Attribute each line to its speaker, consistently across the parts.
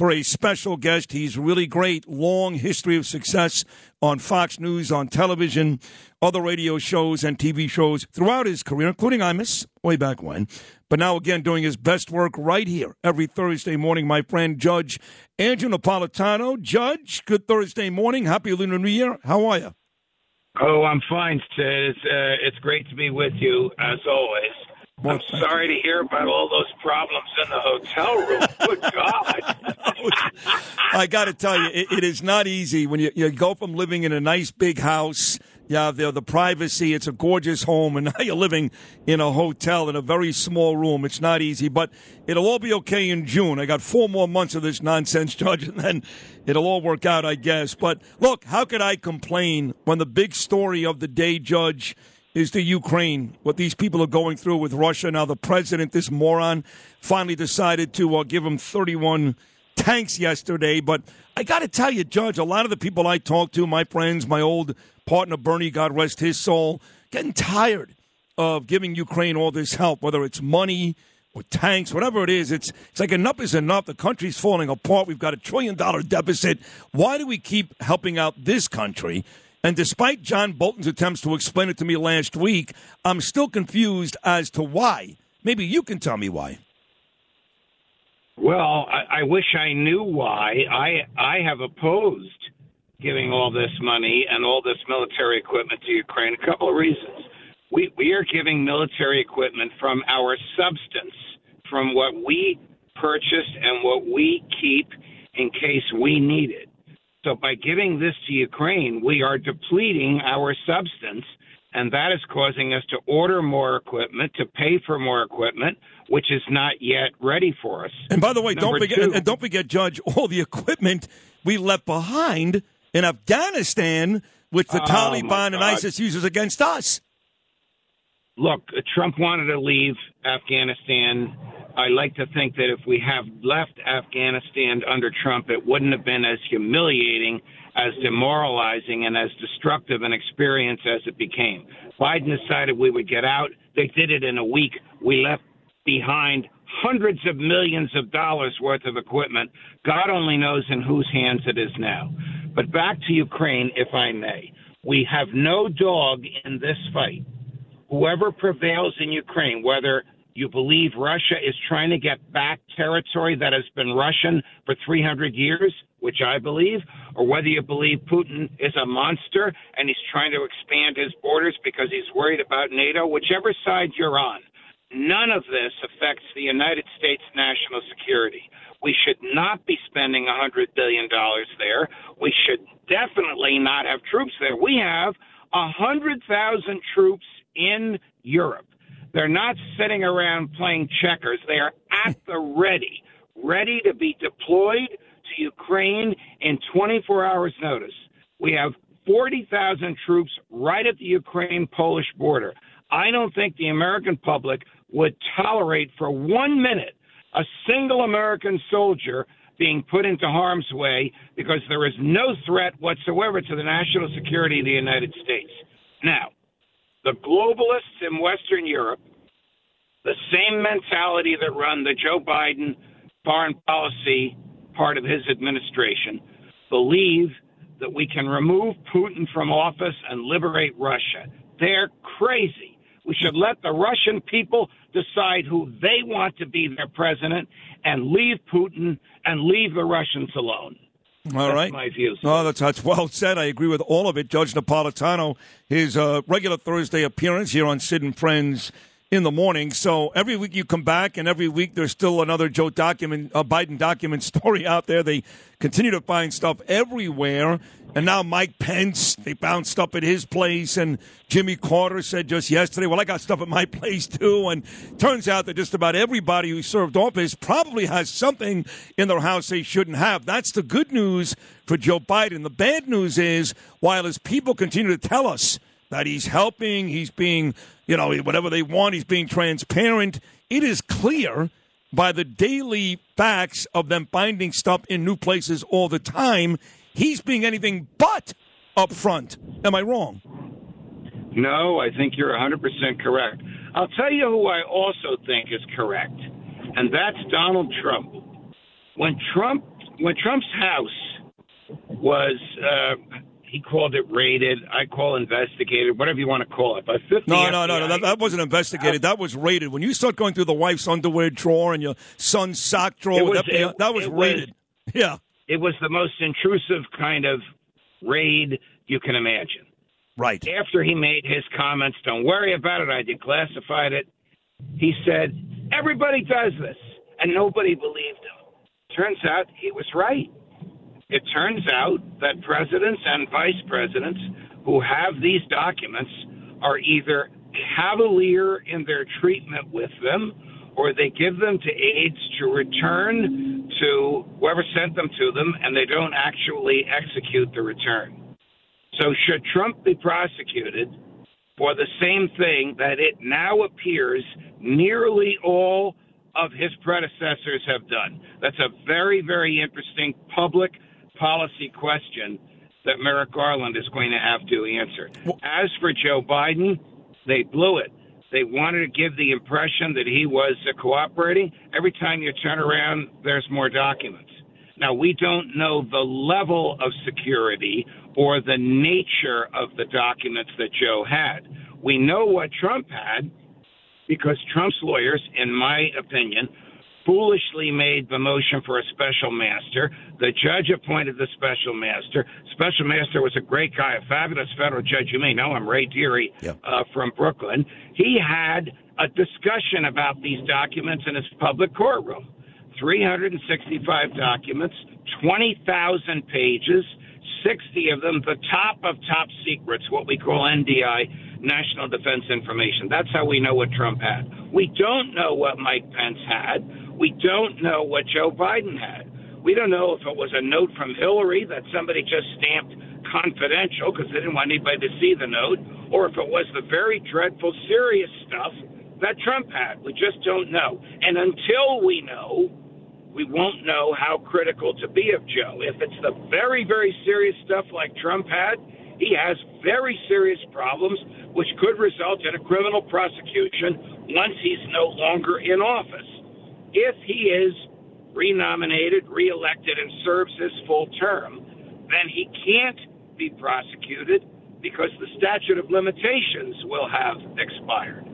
Speaker 1: for a special guest. He's really great, long history of success on Fox News, on television, other radio shows and TV shows throughout his career, including Imus, way back when. But now again, doing his best work right here every Thursday morning. My friend Judge Andrew Napolitano. Judge, good Thursday morning. Happy Lunar New Year. How are you?
Speaker 2: Oh, I'm fine, Sid. It's, uh, it's great to be with you as always. I'm sorry to hear about all those problems in the hotel room. Good God.
Speaker 1: I got to tell you, it, it is not easy when you, you go from living in a nice big house. You have the, the privacy. It's a gorgeous home, and now you're living in a hotel in a very small room. It's not easy, but it'll all be okay in June. I got four more months of this nonsense, Judge, and then it'll all work out, I guess. But look, how could I complain when the big story of the day, Judge, is the Ukraine, what these people are going through with Russia. Now, the president, this moron, finally decided to uh, give them 31 tanks yesterday. But I got to tell you, Judge, a lot of the people I talk to, my friends, my old partner Bernie, God rest his soul, getting tired of giving Ukraine all this help, whether it's money or tanks, whatever it is. It's, it's like enough is enough. The country's falling apart. We've got a trillion dollar deficit. Why do we keep helping out this country? And despite John Bolton's attempts to explain it to me last week, I'm still confused as to why. Maybe you can tell me why.
Speaker 2: Well, I, I wish I knew why. I I have opposed giving all this money and all this military equipment to Ukraine. A couple of reasons. We we are giving military equipment from our substance, from what we purchased and what we keep in case we need it. So by giving this to Ukraine, we are depleting our substance, and that is causing us to order more equipment, to pay for more equipment, which is not yet ready for us.
Speaker 1: And by the way,
Speaker 2: Number
Speaker 1: don't forget,
Speaker 2: two-
Speaker 1: and don't forget, Judge, all the equipment we left behind in Afghanistan, which the
Speaker 2: Oh,
Speaker 1: Taliban and ISIS uses against us.
Speaker 2: Look, Trump wanted to leave Afghanistan. I like to think that if we have left Afghanistan under Trump, it wouldn't have been as humiliating, as demoralizing, and as destructive an experience as it became. Biden decided we would get out. They did it in a week. We left behind hundreds of millions of dollars worth of equipment. God only knows in whose hands it is now. But back to Ukraine, if I may. We have no dog in this fight whoever prevails in Ukraine, whether you believe Russia is trying to get back territory that has been Russian for 300 years, which I believe, or whether you believe Putin is a monster and he's trying to expand his borders because he's worried about NATO, whichever side you're on, none of this affects the United States national security. We should not be spending $100 billion there. We should definitely not have troops there. We have 100,000 troops in Europe. They're not sitting around playing checkers. They are at the ready, ready to be deployed to Ukraine in 24 hours' notice. We have 40,000 troops right at the Ukraine Polish border. I don't think the American public would tolerate for one minute a single American soldier being put into harm's way because there is no threat whatsoever to the national security of the United States. Now, the globalists in Western Europe, the same mentality that run the Joe Biden foreign policy part of his administration, believe that we can remove Putin from office and liberate Russia. They're crazy. We should let the Russian people decide who they want to be their president and leave Putin and leave the Russians alone.
Speaker 1: All
Speaker 2: That's
Speaker 1: right.
Speaker 2: my view.
Speaker 1: No, that's, that's well said. I agree with all of it. Judge Napolitano, his uh, regular Thursday appearance here on Sid and Friends in the morning. So every week you come back, and every week there's still another Joe document, uh, Biden document story out there. They continue to find stuff everywhere. And now Mike Pence, they found stuff at his place, and Jimmy Carter said just yesterday, "Well, I got stuff at my place too." And turns out that just about everybody who served office probably has something in their house they shouldn't have. That's the good news for Joe Biden. The bad news is, while his people continue to tell us that he's helping, he's being, you know, whatever they want, he's being transparent. It is clear by the daily facts of them finding stuff in new places all the time, he's being anything but upfront. Am I wrong?
Speaker 2: No, I think you're 100% correct. I'll tell you who I also think is correct, and that's Donald Trump. When Trump, when Trump's house was uh, he called it raided. I call investigated, whatever you want to call it. But 50
Speaker 1: no, no, no, no, that, that wasn't investigated. That was raided. When you start going through the wife's underwear drawer and your son's sock drawer, was, it, that was raided. Was, yeah,
Speaker 2: it was the most intrusive kind of raid you can imagine.
Speaker 1: Right.
Speaker 2: After he made his comments, don't worry about it. I declassified it. He said everybody does this, and nobody believed him. Turns out he was right. It turns out that presidents and vice presidents who have these documents are either cavalier in their treatment with them or they give them to aides to return to whoever sent them to them and they don't actually execute the return. So, should Trump be prosecuted for the same thing that it now appears nearly all of his predecessors have done? That's a very, very interesting public policy question that Merrick Garland is going to have to answer. As for Joe Biden, they blew it. They wanted to give the impression that he was cooperating. Every time you turn around, there's more documents. Now, we don't know the level of security or the nature of the documents that Joe had. We know what Trump had because Trump's lawyers, in my opinion, foolishly made the motion for a special master. The judge appointed the special master. Special master was a great guy, a fabulous federal judge. You may know him, Ray Dearie yep. uh, from Brooklyn. He had a discussion about these documents in his public courtroom. 365 documents, 20,000 pages, 60 of them the top of top secrets, what we call NDI, National Defense Information. That's how we know what Trump had. We don't know what Mike Pence had. We don't know what Joe Biden had. We don't know if it was a note from Hillary that somebody just stamped confidential because they didn't want anybody to see the note, or if it was the very dreadful, serious stuff that Trump had. We just don't know. And until we know, we won't know how critical to be of Joe. If it's the very, very serious stuff like Trump had, he has very serious problems, which could result in a criminal prosecution once he's no longer in office if he is renominated, reelected, and serves his full term, then he can't be prosecuted because the statute of limitations will have expired.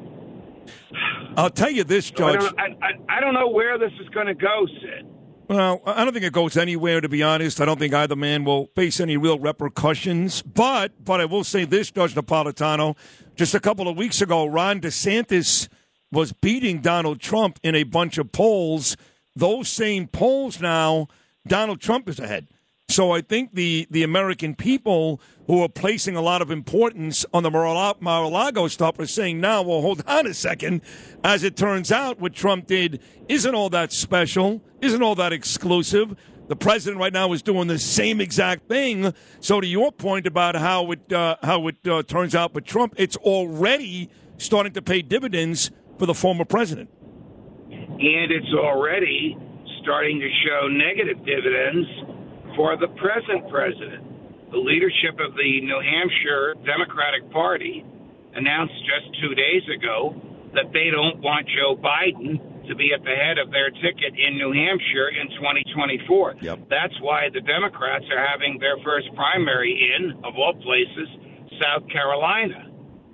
Speaker 1: I'll tell you this, Judge.
Speaker 2: So I, don't, I, I don't know where this is going to go, Sid.
Speaker 1: Well, I don't think it goes anywhere. To be honest, I don't think either man will face any real repercussions. But, but I will say this, Judge Napolitano. Just a couple of weeks ago, Ron DeSantis was beating Donald Trump in a bunch of polls. Those same polls now, Donald Trump is ahead. So I think the, the American people who are placing a lot of importance on the Mar-a-Lago stuff are saying now, well, hold on a second. As it turns out, what Trump did isn't all that special, isn't all that exclusive. The president right now is doing the same exact thing. So to your point about how it uh, how it uh, turns out with Trump, it's already starting to pay dividends for the former president.
Speaker 2: And it's already starting to show negative dividends for the present president. The leadership of the New Hampshire Democratic Party announced just two days ago that they don't want Joe Biden to be at the head of their ticket in New Hampshire in 2024.
Speaker 1: Yep.
Speaker 2: That's why the Democrats are having their first primary in, of all places, South Carolina,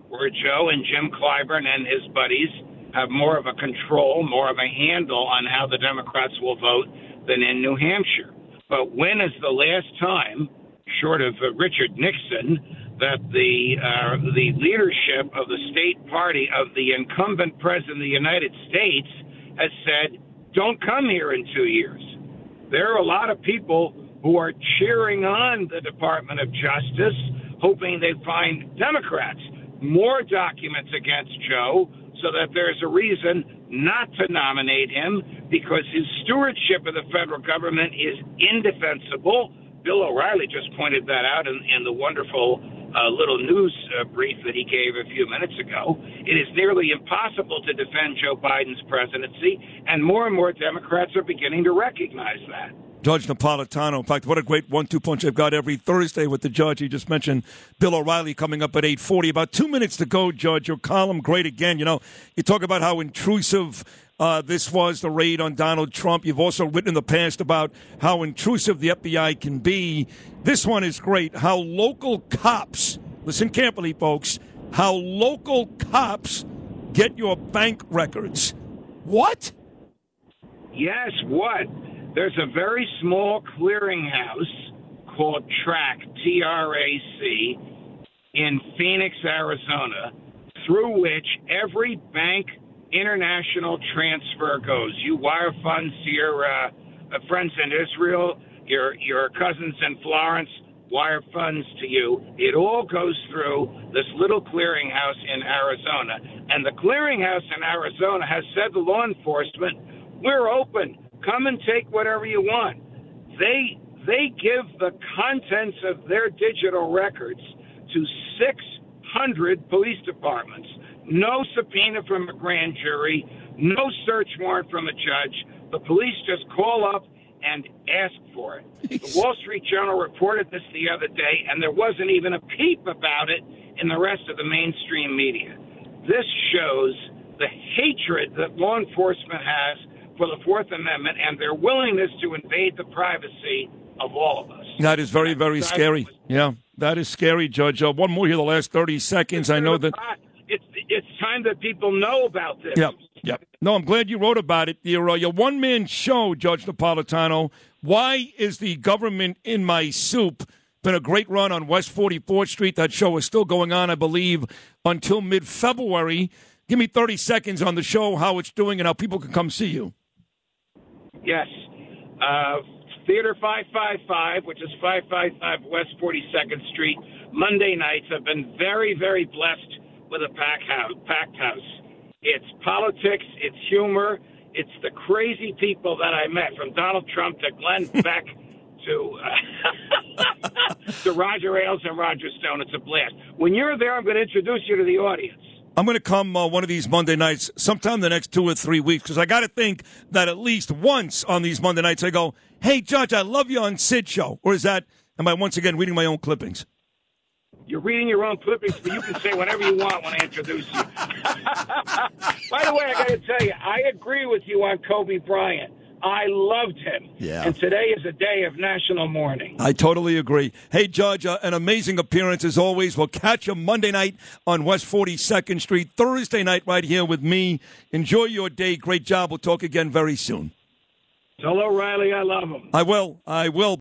Speaker 2: where Joe and Jim Clyburn and his buddies have more of a control, more of a handle on how the Democrats will vote than in New Hampshire. But when is the last time, short of uh, Richard Nixon, that the uh, the leadership of the state party of the incumbent president of the United States has said, "Don't come here in two years." There are a lot of people who are cheering on the Department of Justice, hoping they find Democrats more documents against Joe so that there's a reason not to nominate him because his stewardship of the federal government is indefensible. Bill O'Reilly just pointed that out in, in the wonderful uh, little news uh, brief that he gave a few minutes ago. It is nearly impossible to defend Joe Biden's presidency, and more and more Democrats are beginning to recognize that.
Speaker 1: Judge Napolitano. In fact, what a great one-two punch I've got every Thursday with the judge. He just mentioned Bill O'Reilly coming up at 8:40. About two minutes to go, Judge. Your column, great again. You know, you talk about how intrusive uh, this was the raid on Donald Trump. You've also written in the past about how intrusive the FBI can be. This one is great. How local cops, listen carefully, folks, how local cops get your bank records. What?
Speaker 2: Yes, what? There's a very small clearinghouse called TRAC, T R A C, in Phoenix, Arizona, through which every bank international transfer goes. You wire funds to your uh, friends in Israel, your your cousins in Florence, wire funds to you. It all goes through this little clearinghouse in Arizona, and the clearinghouse in Arizona has said to law enforcement, "We're open come and take whatever you want. They they give the contents of their digital records to 600 police departments. No subpoena from a grand jury, no search warrant from a judge. The police just call up and ask for it. The Wall Street Journal reported this the other day, and there wasn't even a peep about it in the rest of the mainstream media. This shows the hatred that law enforcement has for the Fourth Amendment and their willingness to invade the privacy of all of us.
Speaker 1: That is very, very scary. Yeah, that is scary, Judge. Uh, one more here, the last 30 seconds. I know that.
Speaker 2: It's, it's time that people know about this.
Speaker 1: Yep, yep. No, I'm glad you wrote about it. Your, uh, your one man show, Judge Napolitano. Why is the government in my soup? Been a great run on West 44th Street. That show is still going on, I believe, until mid February. Give me 30 seconds on the show, how it's doing, and how people can come see you.
Speaker 2: Yes. Uh, Theater 555, which is 555 West 42nd Street, Monday nights. I've been very, very blessed with a packed house. Packed house. It's politics, it's humor, it's the crazy people that I met, from Donald Trump to Glenn Beck to uh, to Roger Ailes and Roger Stone. It's a blast. When you're there, I'm going to introduce you to the audience.
Speaker 1: I'm going to come uh, one of these Monday nights sometime the next two or three weeks because I got to think that at least once on these Monday nights I go, hey, Judge, I love you on Sid Show. Or is that, am I once again reading my own clippings?
Speaker 2: You're reading your own clippings, but you can say whatever you want when I introduce you. By the way, I got to tell you, I agree with you on Kobe Bryant. I loved him.
Speaker 1: Yeah.
Speaker 2: And today is a day of national mourning.
Speaker 1: I totally agree. Hey, Judge, uh, an amazing appearance as always. We'll catch you Monday night on West 42nd Street, Thursday night right here with me. Enjoy your day. Great job. We'll talk again very soon.
Speaker 2: Tell O'Reilly I love him.
Speaker 1: I will. I will.